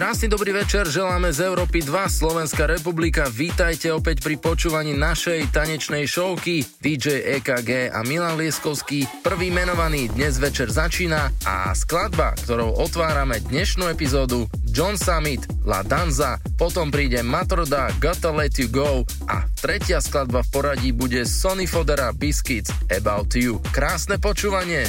Krásny dobrý večer, želáme z Európy 2, Slovenská republika. Vítajte opäť pri počúvaní našej tanečnej showky DJ EKG a Milan Lieskovský. Prvý menovaný dnes večer začína a skladba, ktorou otvárame dnešnú epizódu John Summit, La Danza, potom príde Matroda, Gotta Let You Go a tretia skladba v poradí bude Sonny Fodera Biscuits About You. Krásne počúvanie!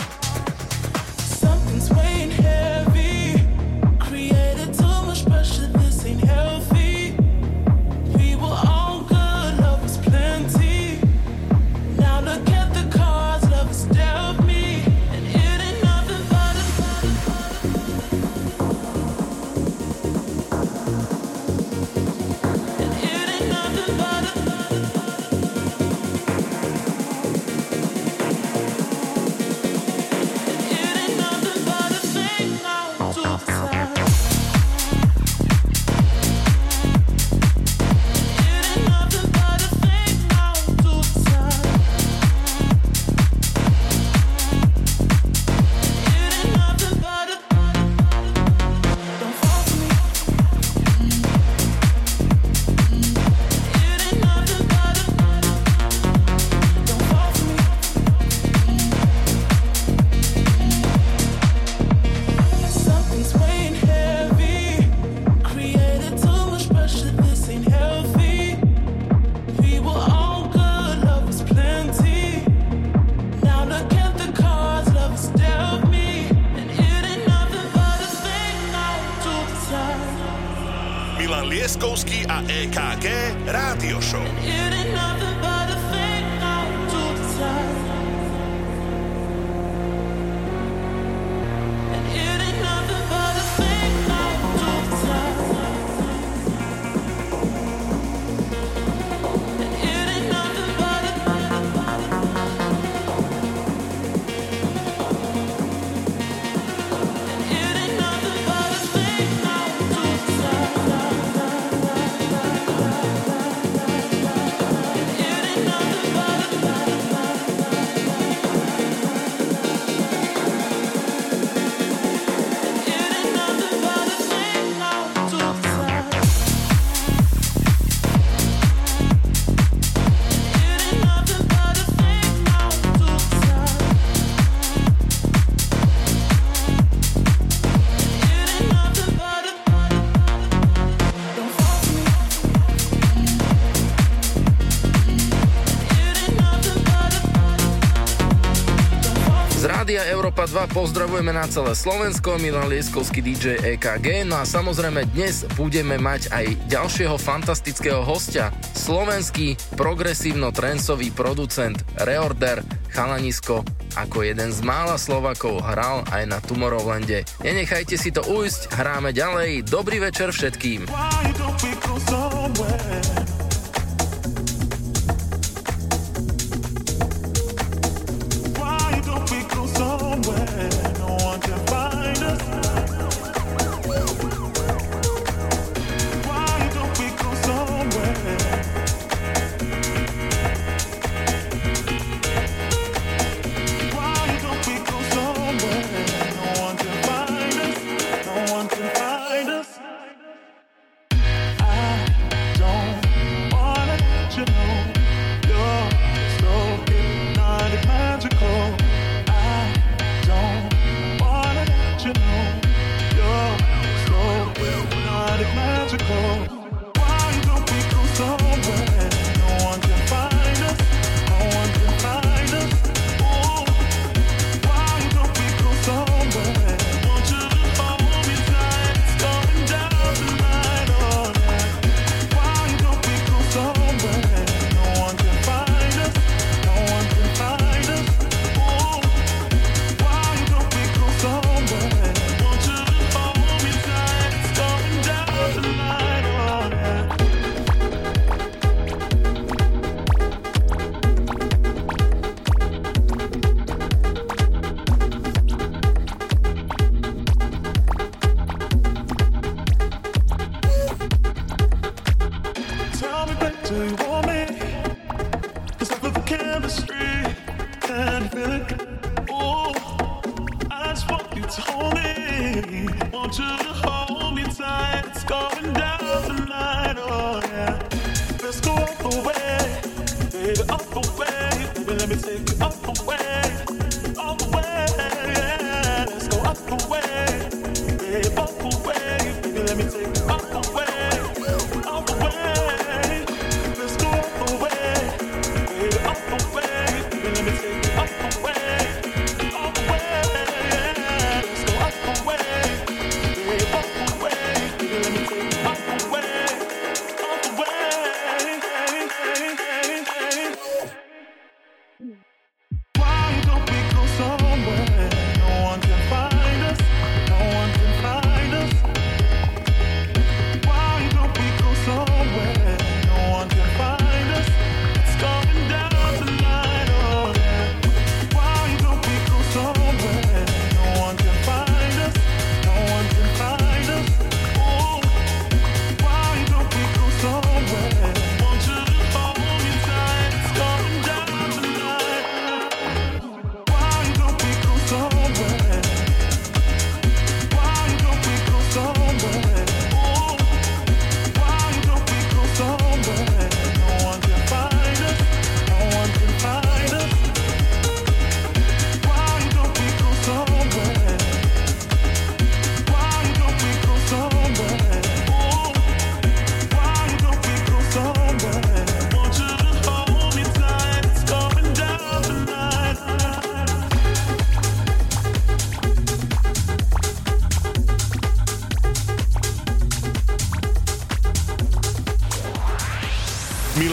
Európa 2 pozdravujeme na celé Slovensko, Milan Lieskovský DJ EKG, no a samozrejme dnes budeme mať aj ďalšieho fantastického hostia, slovenský progresívno-trencový producent Reorder Chalanisko ako jeden z mála Slovakov hral aj na Tomorrowlande. Nenechajte si to ujsť, hráme ďalej. Dobrý večer všetkým. Why away.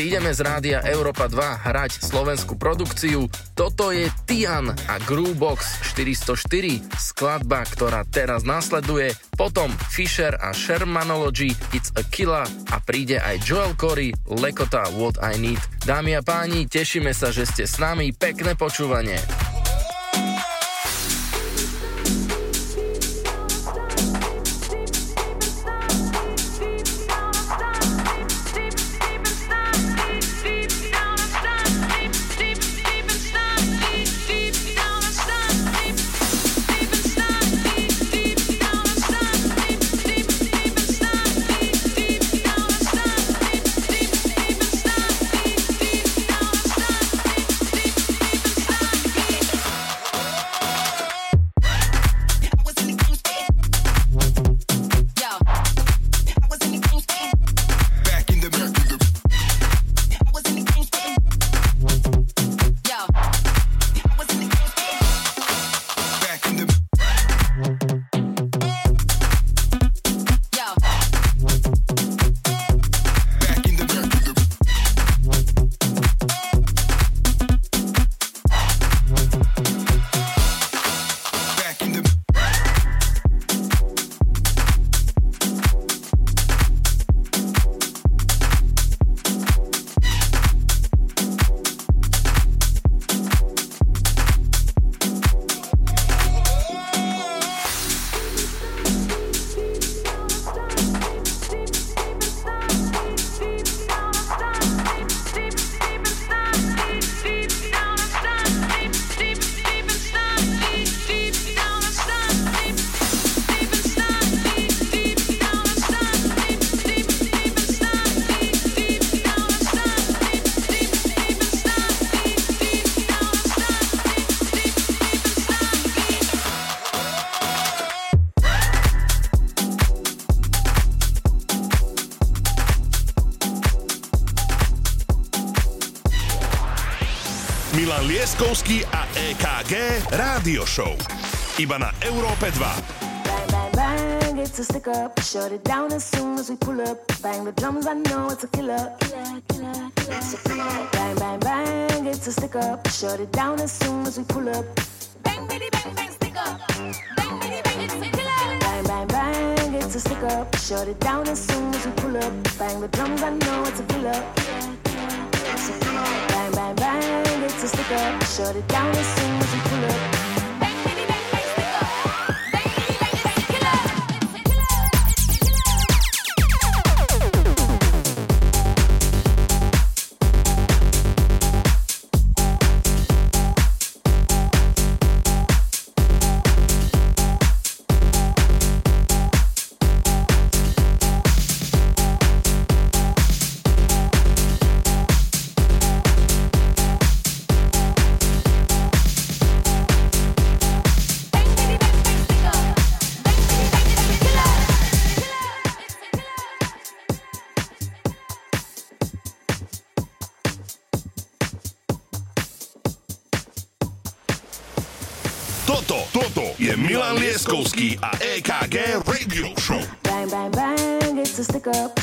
Si ideme z rádia Európa 2 hrať slovenskú produkciu. Toto je Tian a Groovebox 404, skladba, ktorá teraz nasleduje. Potom Fisher a Shermanology, It's a Killer a príde aj Joel Corey, Lekota What I Need. Dámy a páni, tešíme sa, že ste s nami. Pekné počúvanie. Leskovský a EKG Rádio Show. Iba na Európe 2. Bang, it's a stick up. Shut it down as soon as we pull up. Bang the drums, I know it's a killer. killer, killer, killer. Bang, bang, bang, it's a stick up. Shut it down as soon as we pull up. Bang, bitty, bang, bang, stick up. Bang, bitty, bang, it's a killer. Bang, bang, bang, it's a stick up. Shut it down as soon as we pull up. Bang the drums, I know it's a killer. Bang, bang, bang, it's a stick up. Shut it down as soon as we pull up.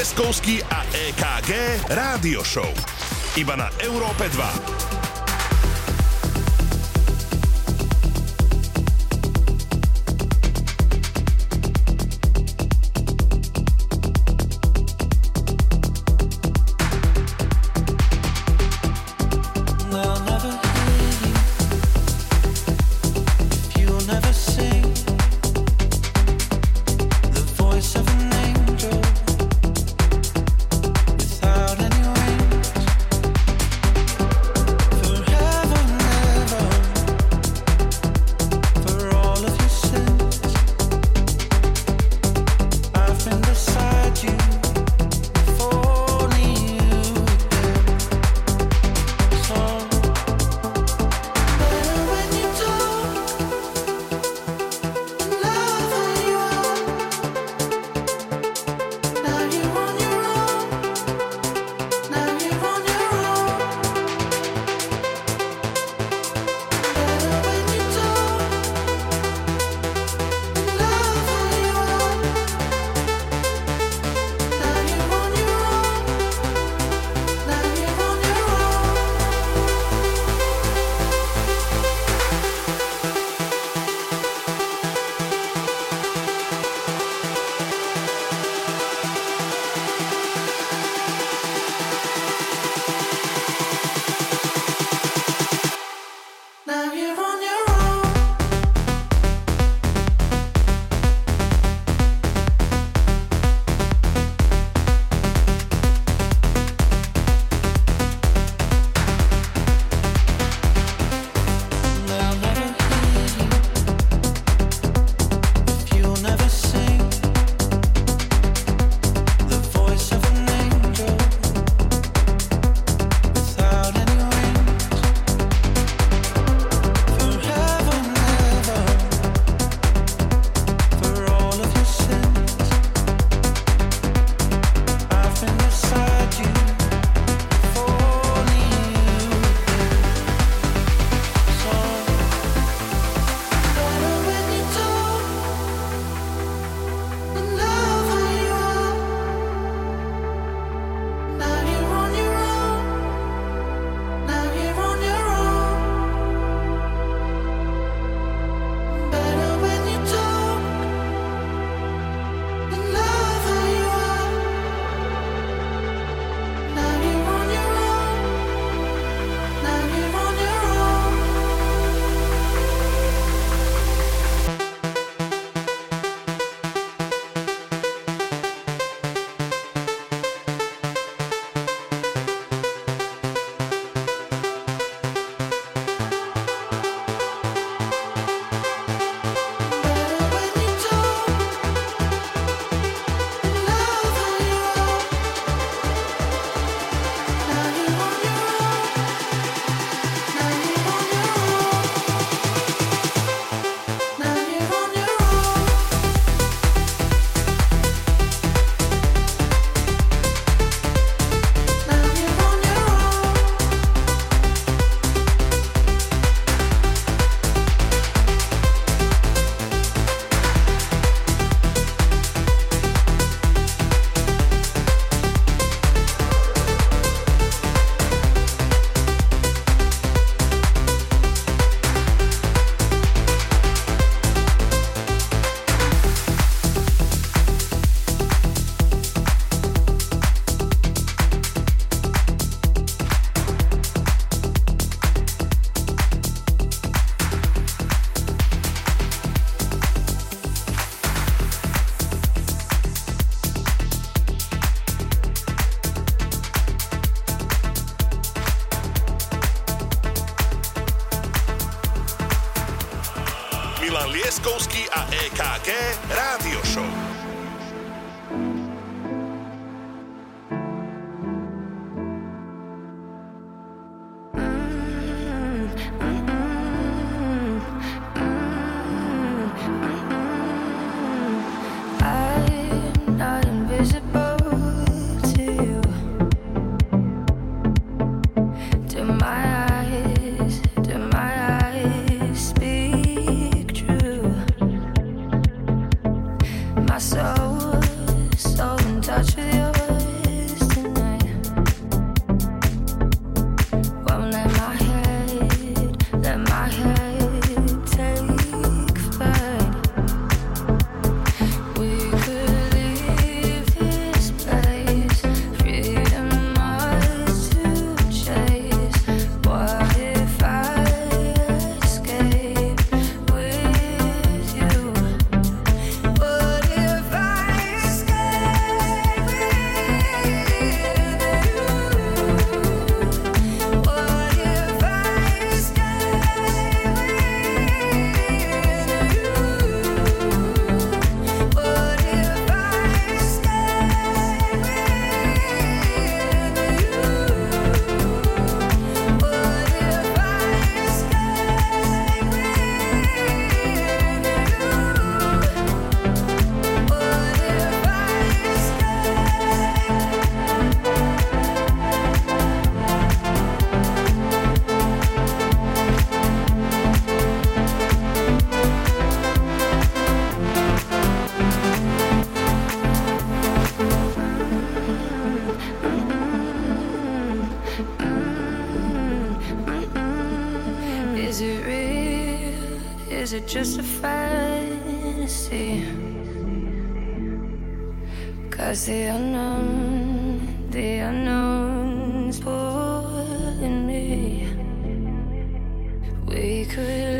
Leskovský a EKG Rádio Show. Iba na Európe 2. The unknown, the unknown's pulling me. We could.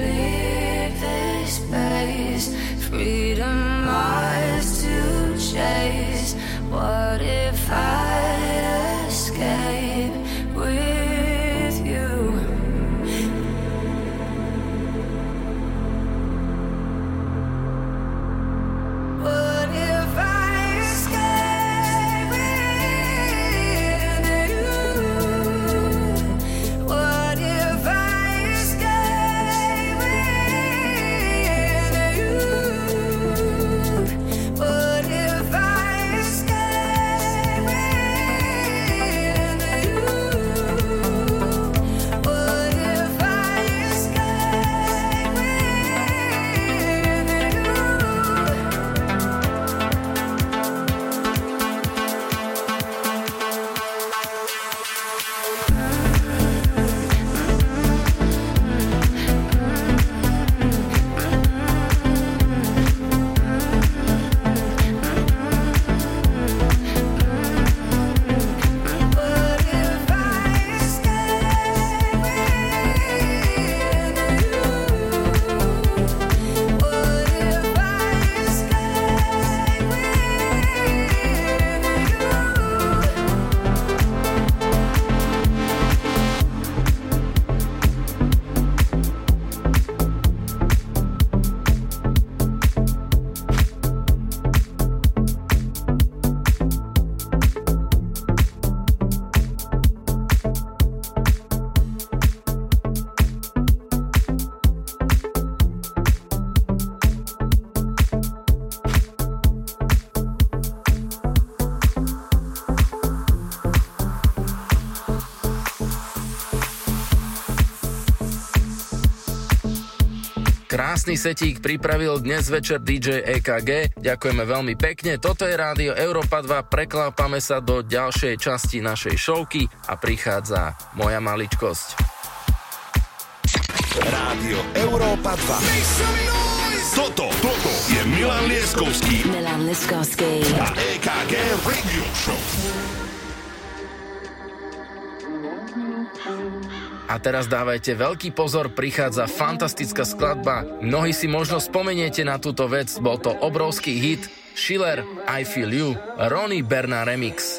Krásny setík pripravil dnes večer DJ EKG. Ďakujeme veľmi pekne. Toto je rádio Európa 2. Preklápame sa do ďalšej časti našej showky a prichádza moja maličkosť. Rádio Európa 2. Toto, toto je Milan Lieskovský. Milan Lieskovský. A EKG Radio Show. A teraz dávajte veľký pozor, prichádza fantastická skladba. Mnohí si možno spomeniete na túto vec, bol to obrovský hit Schiller, I Feel You, Ronnie Berna Remix.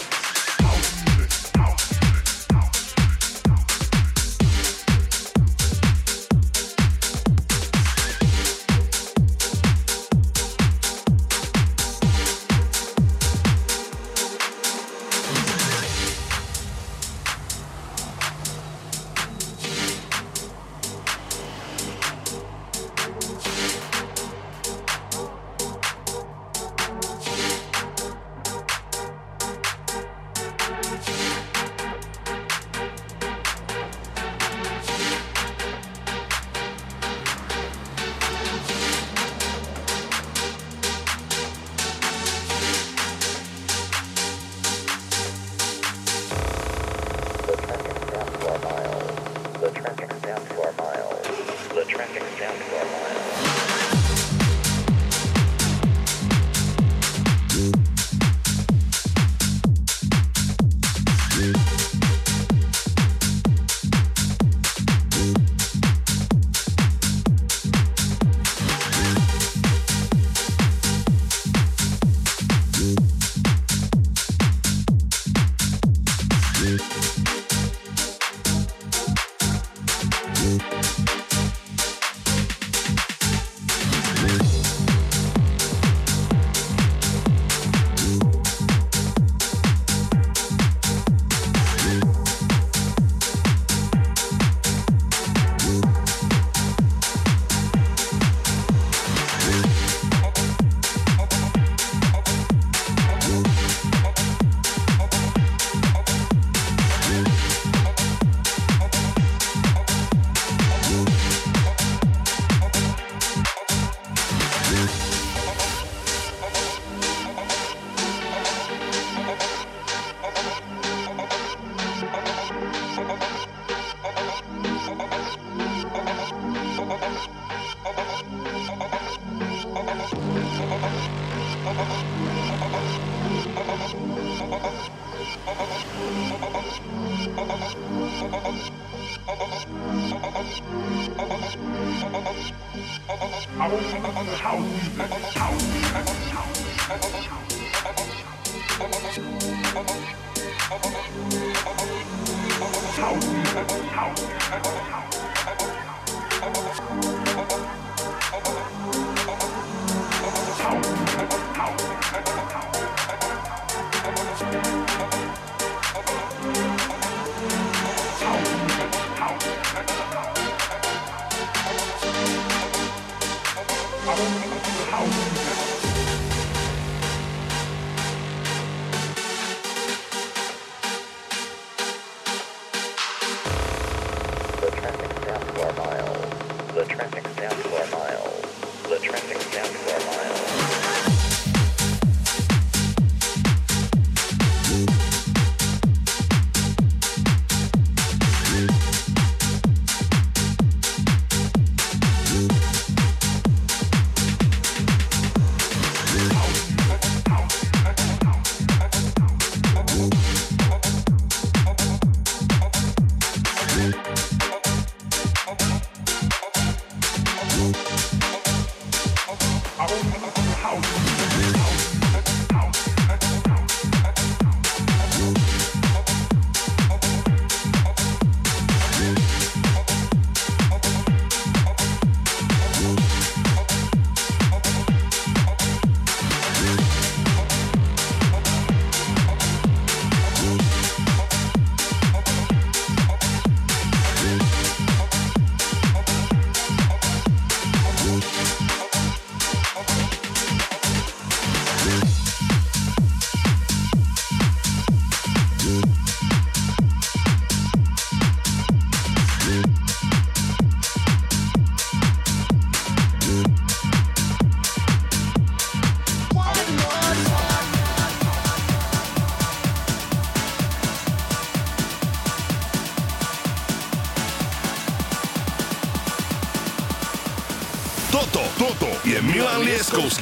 Leskovský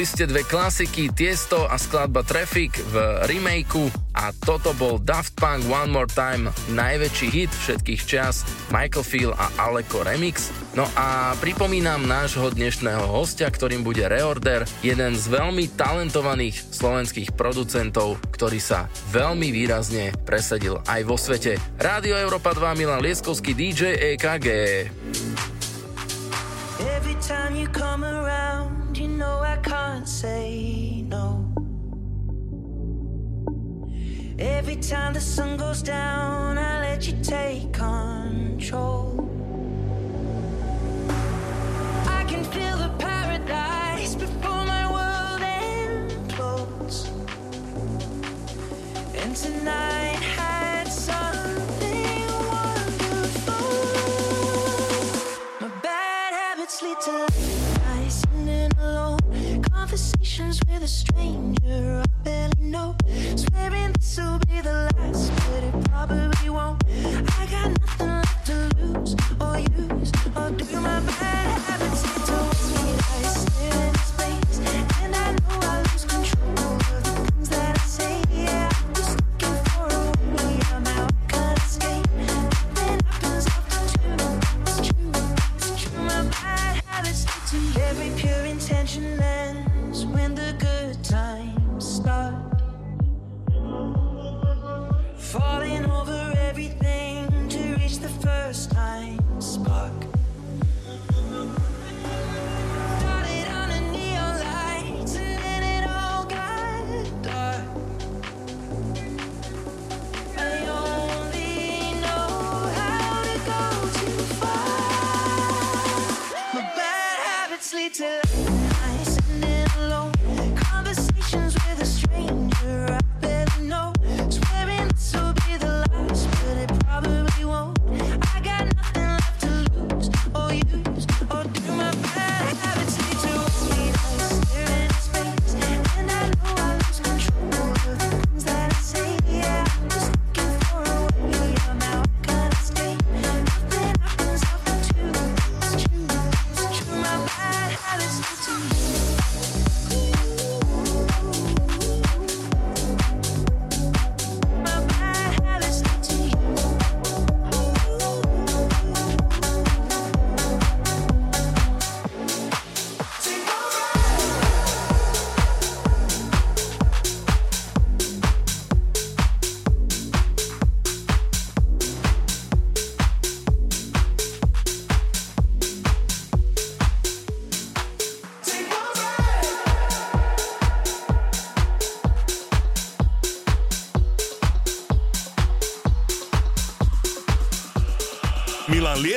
Počuli ste dve klasiky Tiesto a skladba Traffic v remakeu a toto bol Daft Punk One More Time, najväčší hit všetkých čas, Michael Phil a Aleko Remix. No a pripomínam nášho dnešného hostia, ktorým bude Reorder, jeden z veľmi talentovaných slovenských producentov, ktorý sa veľmi výrazne presadil aj vo svete. Rádio Európa 2 Milan Lieskovský DJ EKG. Every time you come around know I can't say no. Every time the sun goes down, I let you take control. I can feel the paradise before my world implodes. And tonight with a stranger I barely know. Swearing this will be the last, but it probably won't. I got nothing left to lose or use or do my bad habits to me. I stare in space, and I know I lose control of the things that I say. Yeah, I'm just looking for a way. I'm out, can't escape. Nothing happens after two. It's true, it's true. My bad habits lead to every pure intention. to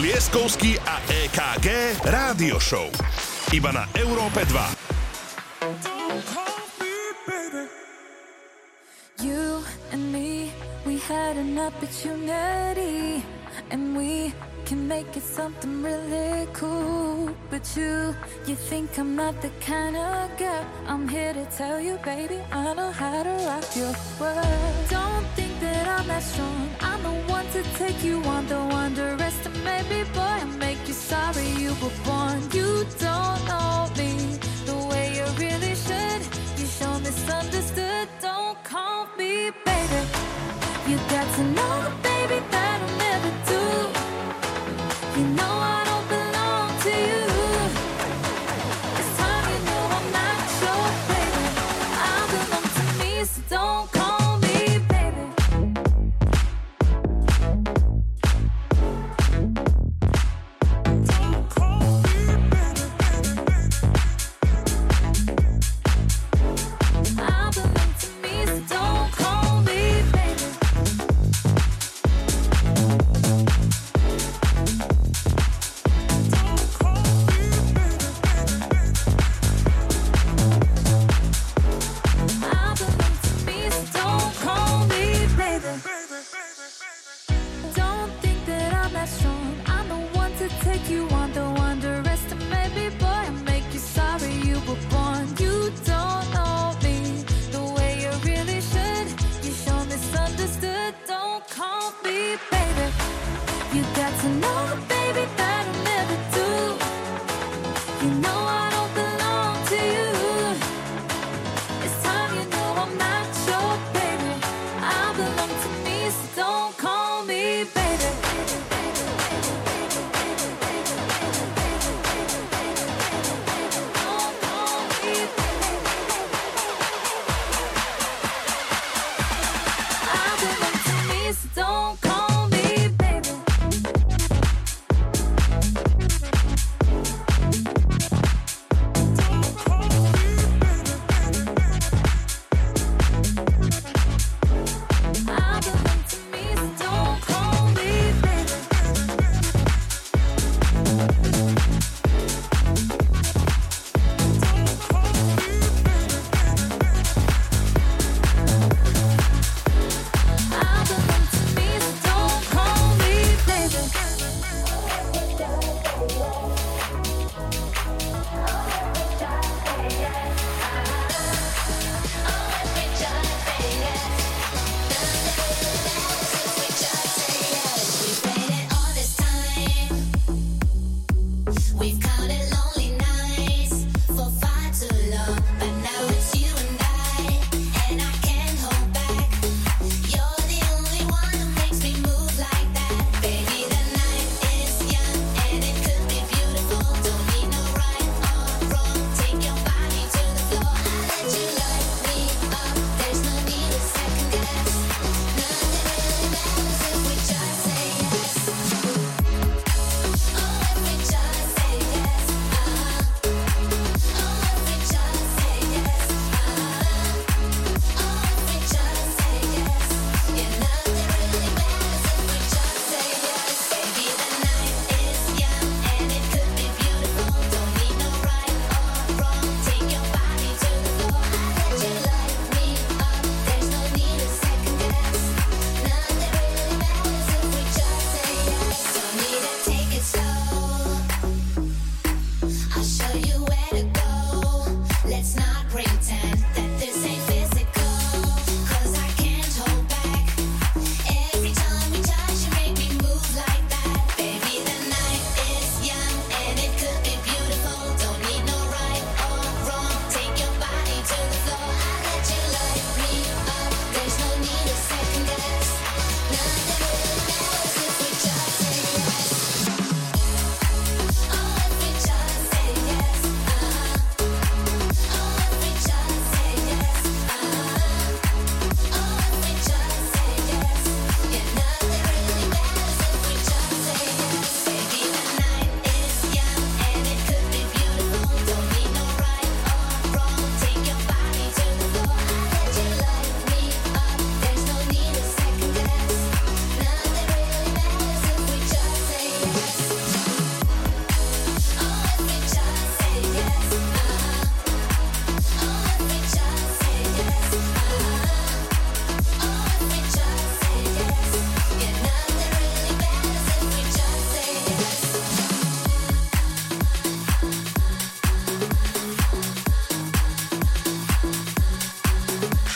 Lieskovský a EKG Rádio Show. Iba na Európe 2. You and me, we had an opportunity, and we can make it something really cool. But you, you think I'm not the kind of girl. I'm here to tell you, baby, I know how to rock your world. Don't think that I'm that strong. I'm the one to take you on. Don't underestimate me, boy. I'll make you sorry you were born.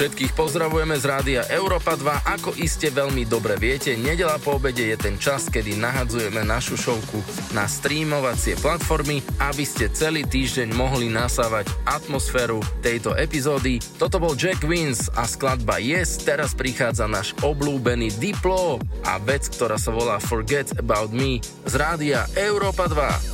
Všetkých pozdravujeme z rádia Európa 2. Ako iste veľmi dobre viete, nedela po obede je ten čas, kedy nahadzujeme našu šovku na streamovacie platformy, aby ste celý týždeň mohli nasávať atmosféru tejto epizódy. Toto bol Jack Wins a skladba Yes, teraz prichádza náš obľúbený Diplo a vec, ktorá sa volá Forget About Me z rádia Európa 2.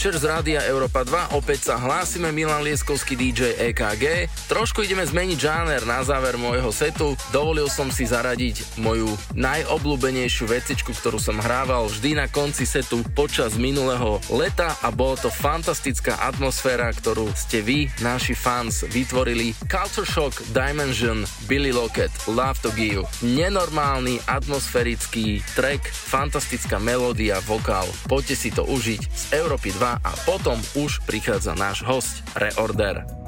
Večer z Rádia Európa 2. Opäť sa hlásime Milan Lieskovský DJ EKG. Trošku ideme zmeniť žáner na záver môjho setu. Dovolil som si zaradiť moju najobľúbenejšiu vecičku, ktorú som hrával vždy na konci setu počas minulého leta a bolo to fantastická atmosféra, ktorú ste vy, naši fans, vytvorili. Culture Shock Dimension Billy Lockett Love to Give. Nenormálny atmosférický track, fantastická melódia, vokál. Poďte si to užiť z Európy 2 a potom už prichádza náš host Reorder.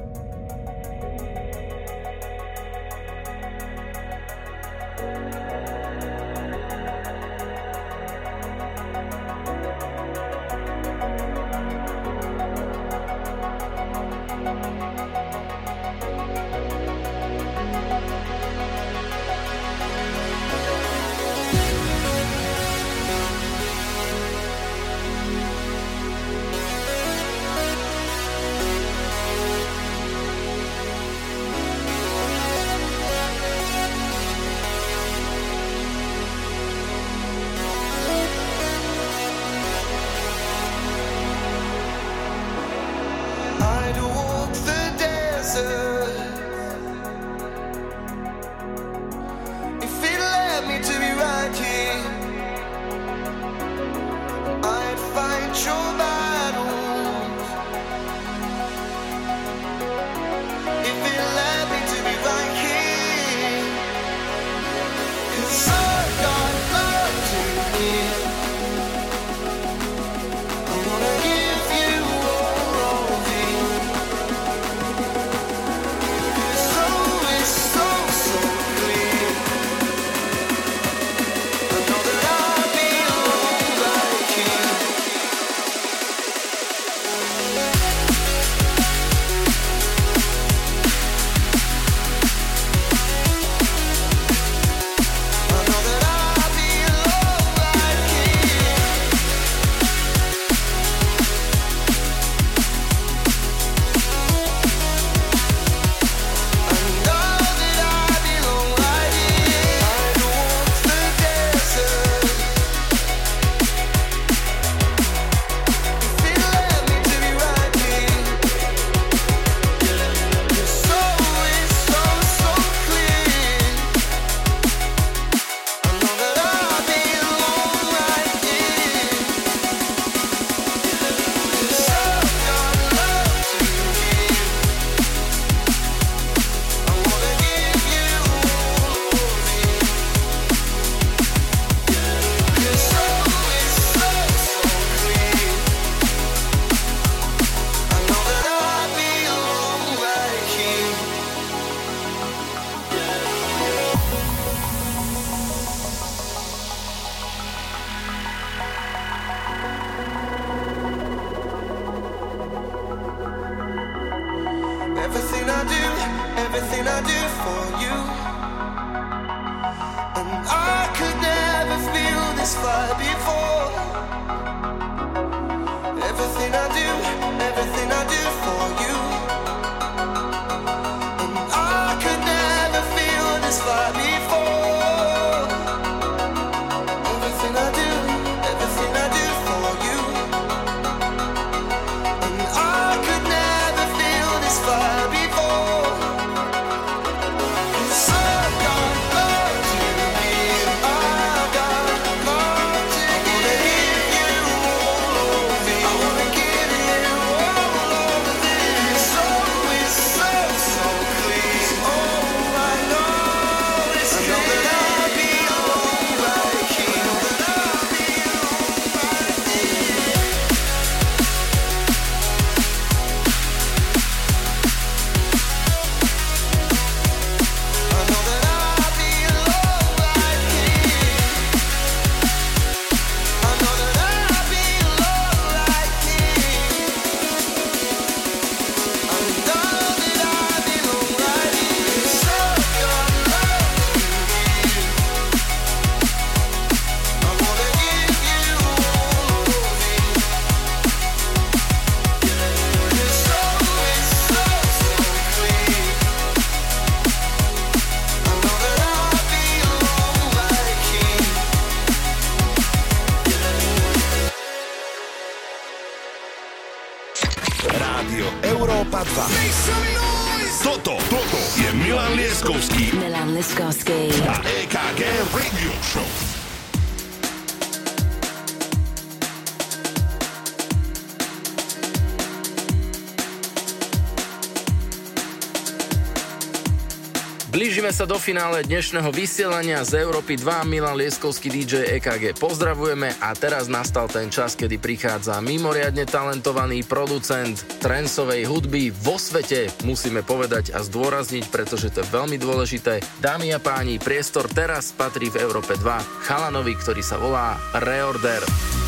Do finále dnešného vysielania z Európy 2. Milan Lieskovský DJ EKG pozdravujeme a teraz nastal ten čas, kedy prichádza mimoriadne talentovaný producent trensovej hudby vo svete, musíme povedať a zdôrazniť, pretože to je veľmi dôležité. Dámy a páni, priestor teraz patrí v Európe 2 chalanovi, ktorý sa volá Reorder.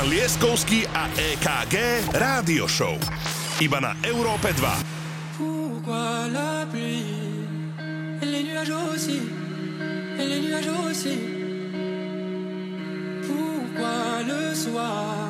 Milan Lieskovský a EKG Rádio Show. Iba na Európe 2. Pourquoi la Pourquoi le soir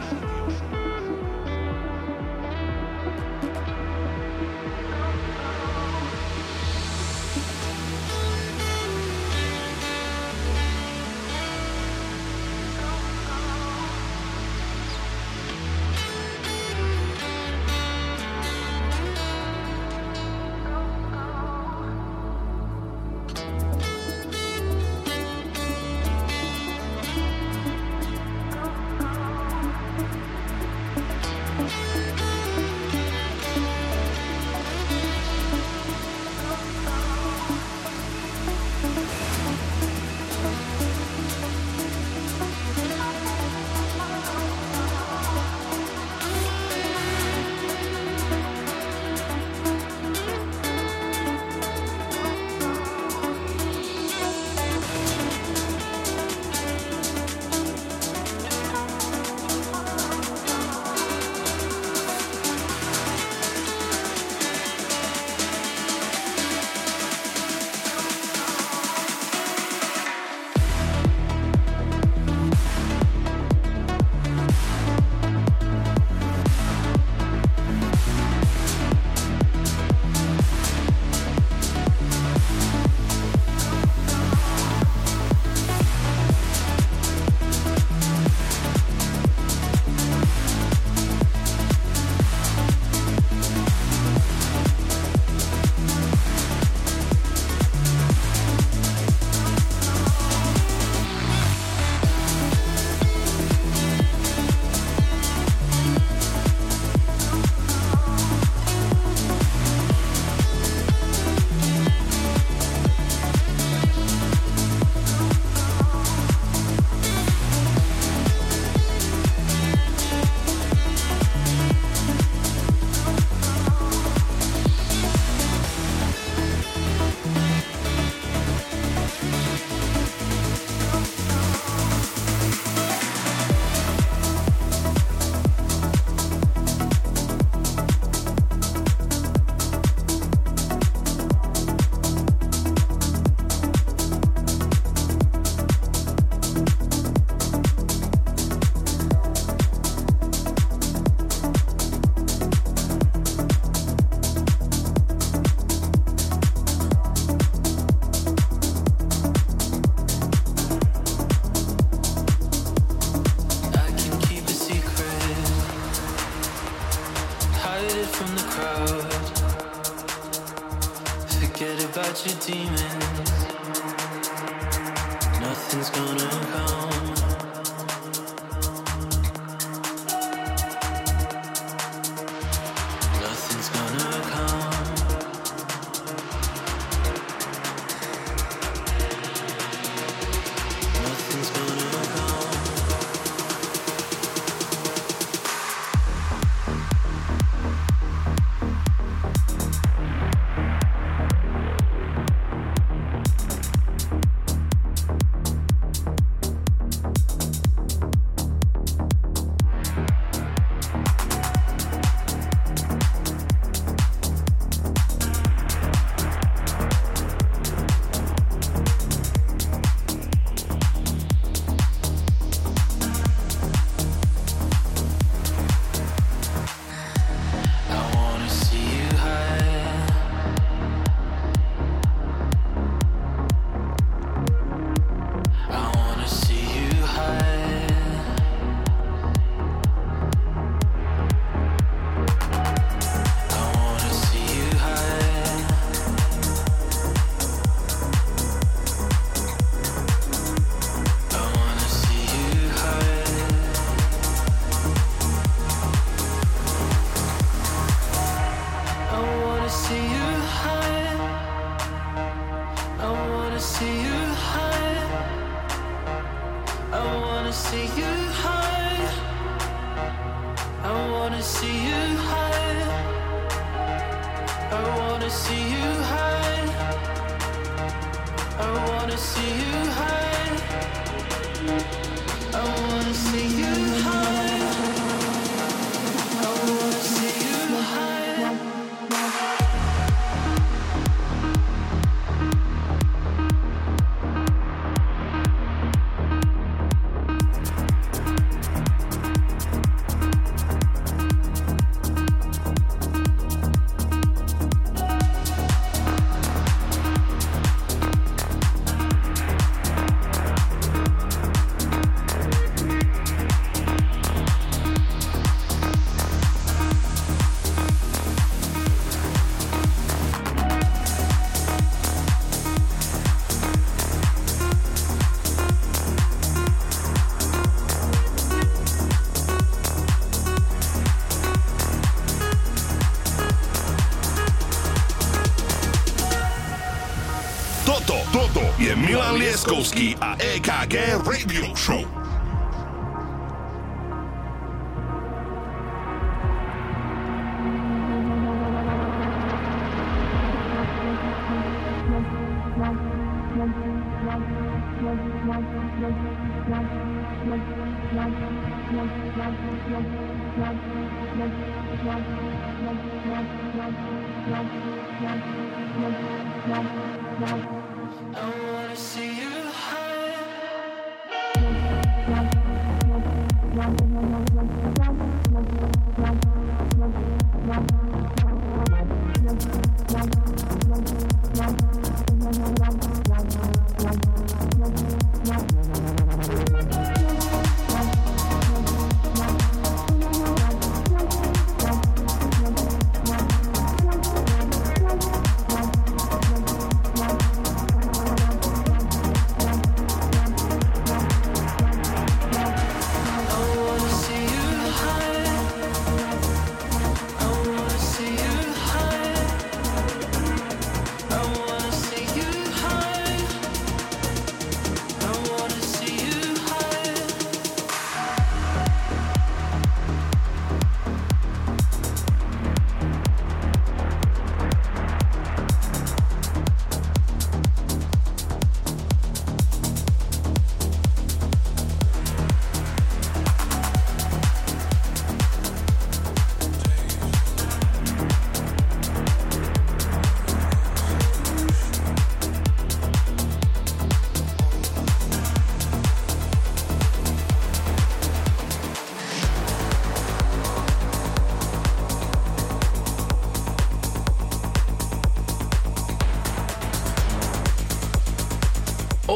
EKG Radio Show.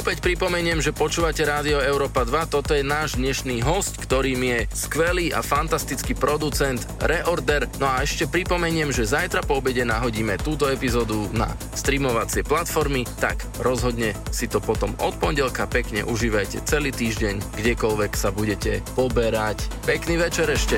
Opäť pripomeniem, že počúvate Rádio Európa 2, toto je náš dnešný host, ktorým je skvelý a fantastický producent Reorder. No a ešte pripomeniem, že zajtra po obede nahodíme túto epizódu na streamovacie platformy, tak rozhodne si to potom od pondelka pekne užívajte celý týždeň, kdekoľvek sa budete poberať. Pekný večer ešte.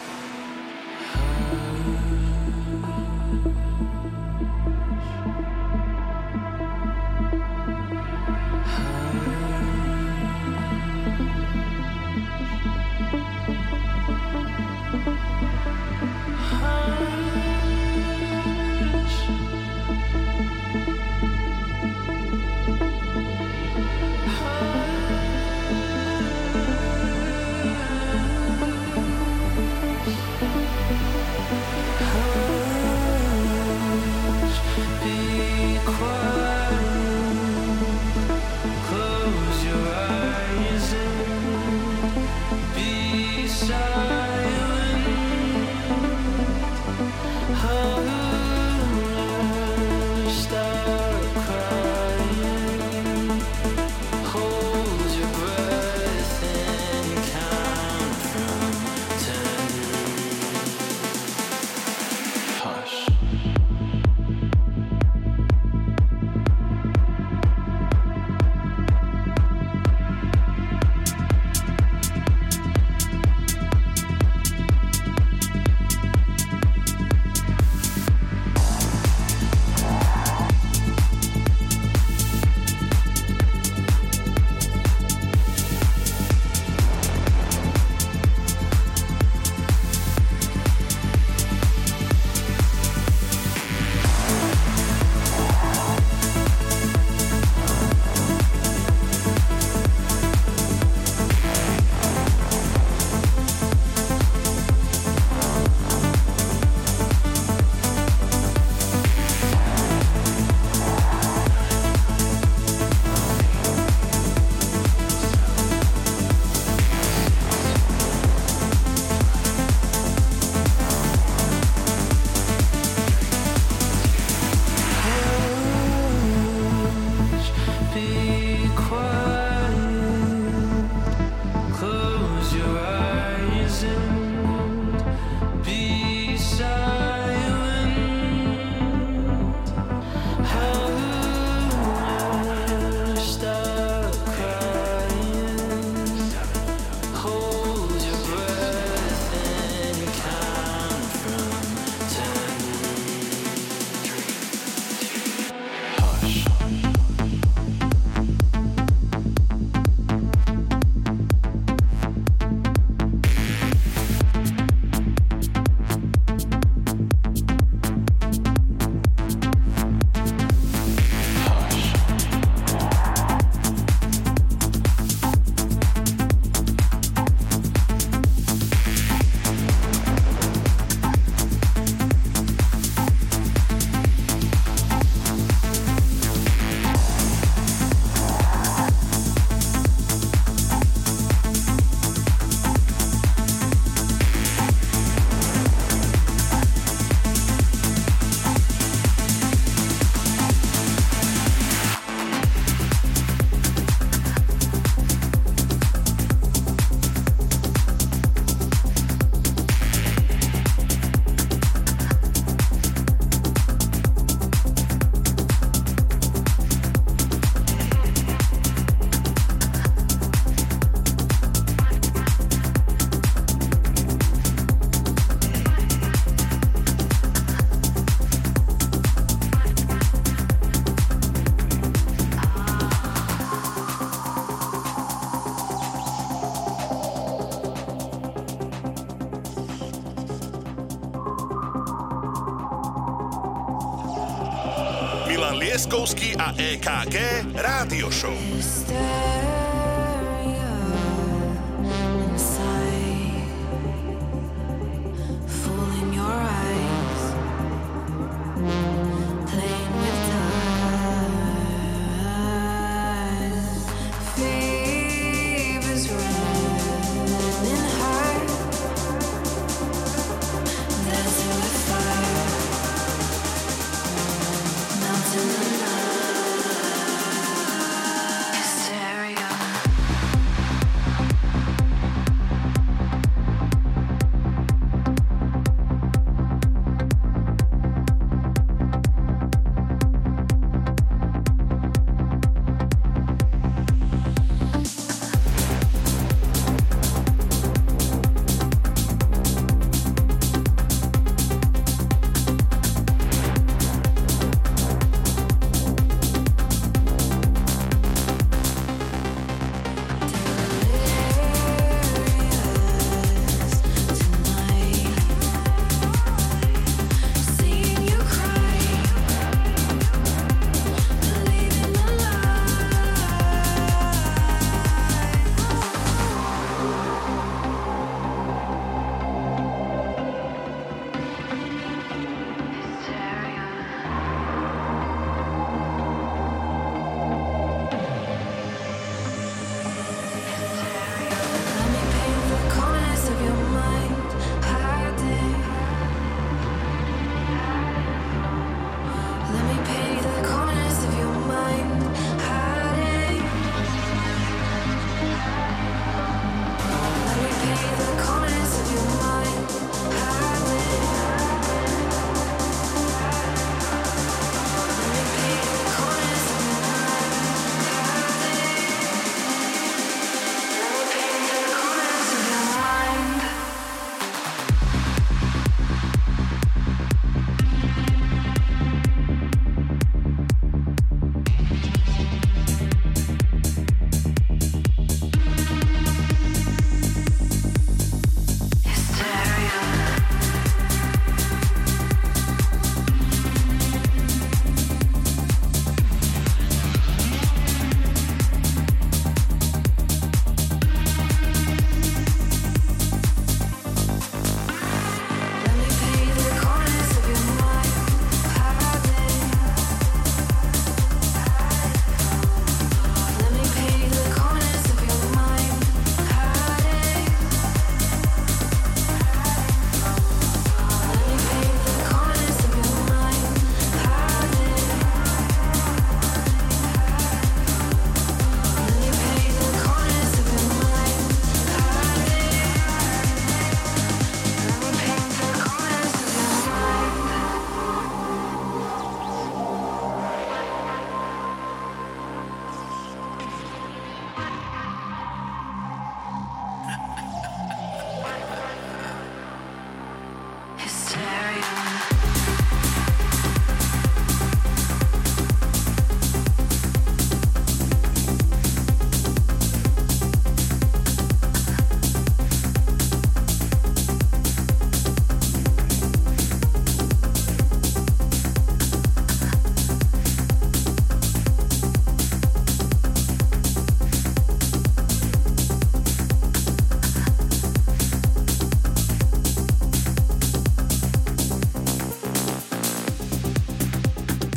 EKG Rádio Show.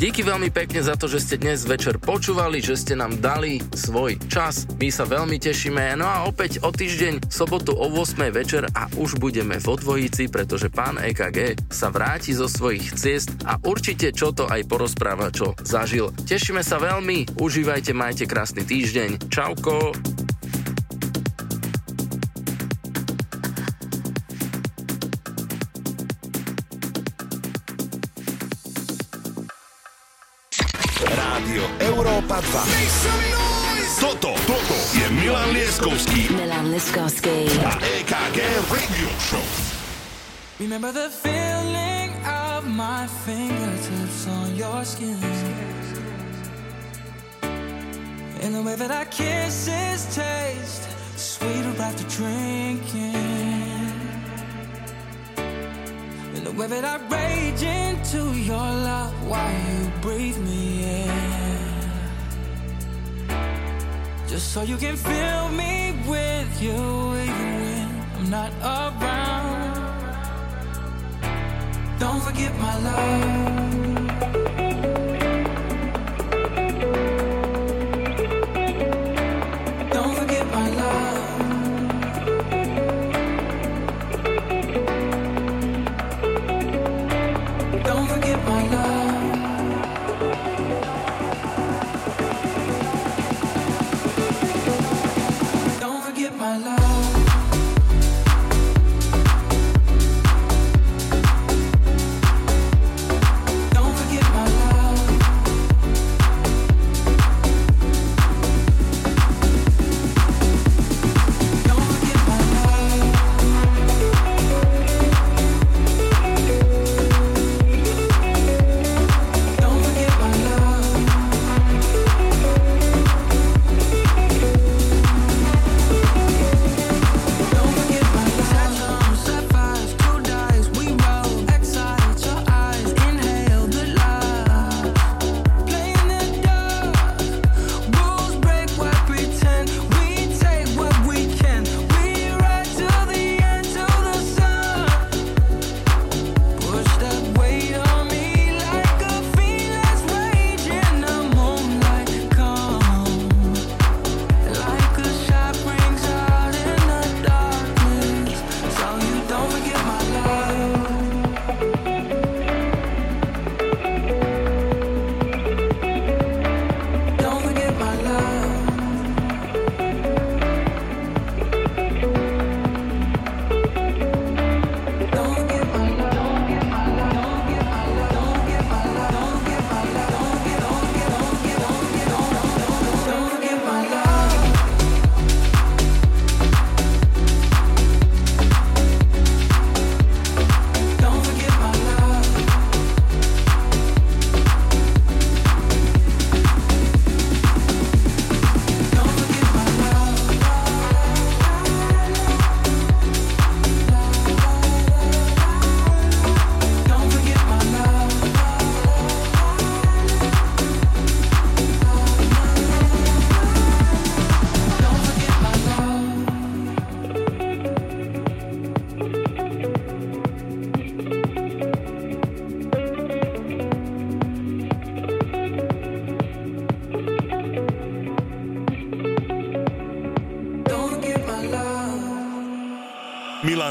Díky veľmi pekne za to, že ste dnes večer počúvali, že ste nám dali svoj čas. My sa veľmi tešíme. No a opäť o týždeň, sobotu o 8. večer a už budeme vo dvojici, pretože pán EKG sa vráti zo svojich ciest a určite čo to aj porozpráva, čo zažil. Tešíme sa veľmi, užívajte, majte krásny týždeň. Čauko! Liskowski. Milan Liskowski. A EKG Radio Show. Remember the feeling of my fingertips on your skin. And the way that our kisses taste sweeter after drinking. And the way that I rage into your love while you breathe me Just so you can fill me with you when I'm not around. Don't forget my love.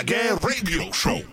Reggae Radio Show.